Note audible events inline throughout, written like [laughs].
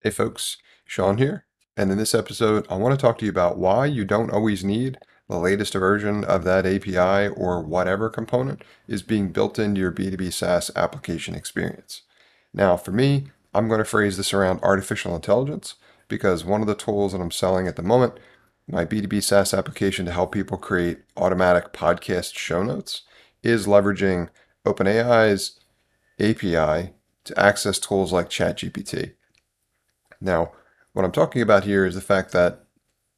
Hey folks, Sean here, and in this episode, I want to talk to you about why you don't always need the latest version of that API or whatever component is being built into your B2B SaaS application experience. Now, for me, I'm going to phrase this around artificial intelligence because one of the tools that I'm selling at the moment, my B2B SaaS application to help people create automatic podcast show notes, is leveraging OpenAI's API to access tools like ChatGPT. Now, what I'm talking about here is the fact that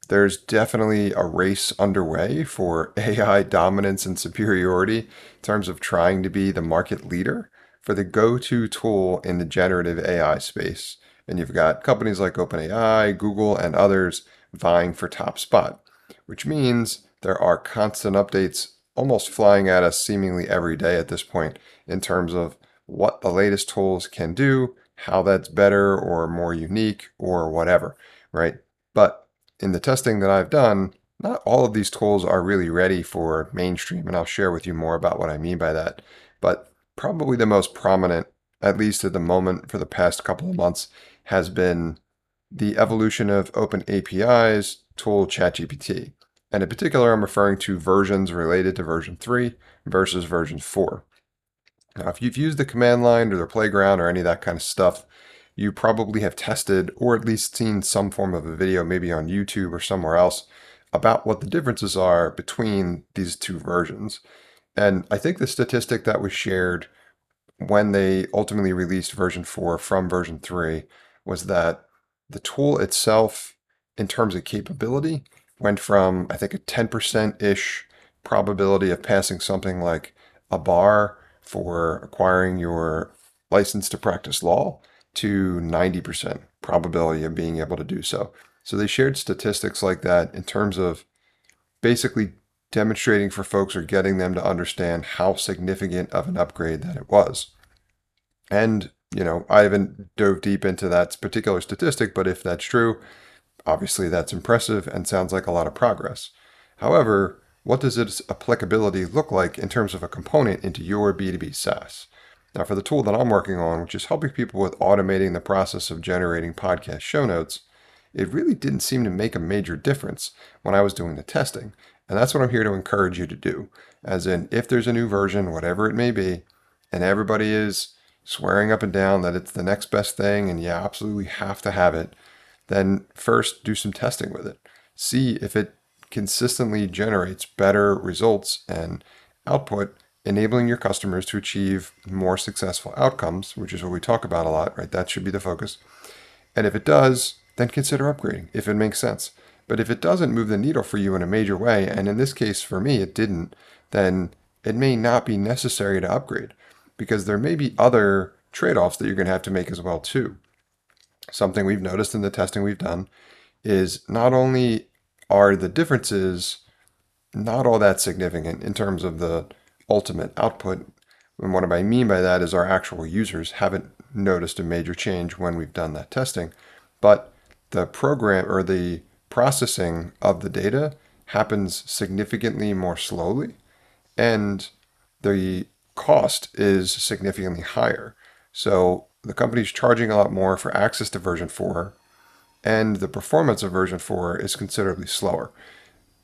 there's definitely a race underway for [laughs] AI dominance and superiority in terms of trying to be the market leader for the go to tool in the generative AI space. And you've got companies like OpenAI, Google, and others vying for top spot, which means there are constant updates almost flying at us seemingly every day at this point in terms of what the latest tools can do, how that's better or more unique or whatever, right? But in the testing that I've done, not all of these tools are really ready for mainstream, and I'll share with you more about what I mean by that. But probably the most prominent, at least at the moment for the past couple of months, has been the evolution of OpenAI's tool ChatGPT. And in particular, I'm referring to versions related to version 3 versus version 4. Now, if you've used the command line or the playground or any of that kind of stuff, you probably have tested or at least seen some form of a video, maybe on YouTube or somewhere else, about what the differences are between these two versions. And I think the statistic that was shared when they ultimately released version 4 from version 3 was that the tool itself, in terms of capability, went from, I think, a 10% ish probability of passing something like a bar for acquiring your license to practice law to 90% probability of being able to do so. So they shared statistics like that in terms of basically demonstrating for folks or getting them to understand how significant of an upgrade that it was. And, you know, I haven't dove deep into that particular statistic, but if that's true, obviously that's impressive and sounds like a lot of progress. However, what does its applicability look like in terms of a component into your B2B SaaS? Now, for the tool that I'm working on, which is helping people with automating the process of generating podcast show notes, it really didn't seem to make a major difference when I was doing the testing. And that's what I'm here to encourage you to do. As in, if there's a new version, whatever it may be, and everybody is swearing up and down that it's the next best thing and you absolutely have to have it, then first do some testing with it. See if it consistently generates better results and output, enabling your customers to achieve more successful outcomes, which is what we talk about a lot, right? That should be the focus. And if it does, then consider upgrading if it makes sense. But if it doesn't move the needle for you in a major way, and in this case for me it didn't, then it may not be necessary to upgrade because there may be other trade-offs that you're going to have to make as well too. Something we've noticed in the testing we've done is not only are the differences not all that significant in terms of the ultimate output. And what I mean by that is our actual users haven't noticed a major change when we've done that testing, but the program or the processing of the data happens significantly more slowly and the cost is significantly higher. So the company's charging a lot more for access to version 4 and the performance of version 4 is considerably slower.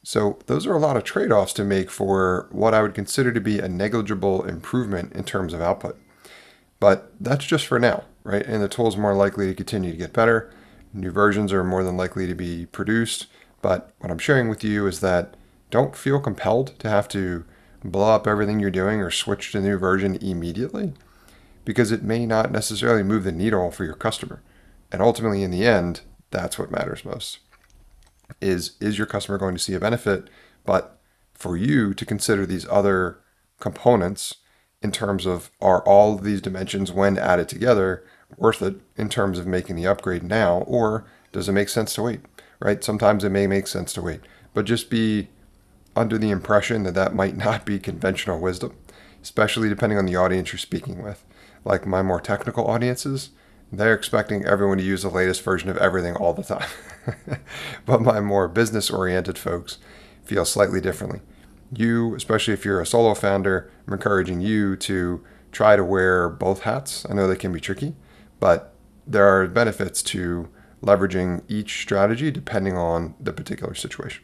So those are a lot of trade-offs to make for what I would consider to be a negligible improvement in terms of output. But that's just for now, right? And the tool is more likely to continue to get better. New versions are more than likely to be produced. But what I'm sharing with you is that don't feel compelled to have to blow up everything you're doing or switch to the new version immediately because it may not necessarily move the needle for your customer. And ultimately, in the end, that's what matters most. Is is your customer going to see a benefit? But for you to consider these other components in terms of are all of these dimensions when added together worth it in terms of making the upgrade now or does it make sense to wait right sometimes it may make sense to wait but just be under the impression that that might [laughs] not be conventional wisdom especially depending on the audience you're speaking with like my more technical audiences they're expecting everyone to use the latest version of everything all the time. [laughs] but my more business oriented folks feel slightly differently. You, especially if you're a solo founder, I'm encouraging you to try to wear both hats. I know they can be tricky, but there are benefits to leveraging each strategy depending on the particular situation.